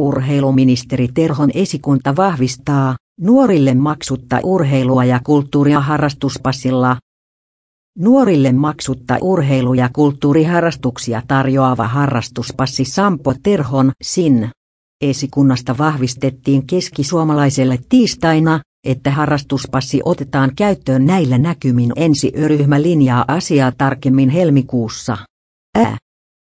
Urheiluministeri Terhon esikunta vahvistaa nuorille maksutta urheilua ja kulttuuria harrastuspassilla. Nuorille maksutta urheilu- ja kulttuuriharrastuksia tarjoava harrastuspassi Sampo Terhon SIN. Esikunnasta vahvistettiin keskisuomalaiselle tiistaina, että harrastuspassi otetaan käyttöön näillä näkymin ensi ryhmä linjaa asiaa tarkemmin helmikuussa. Ää.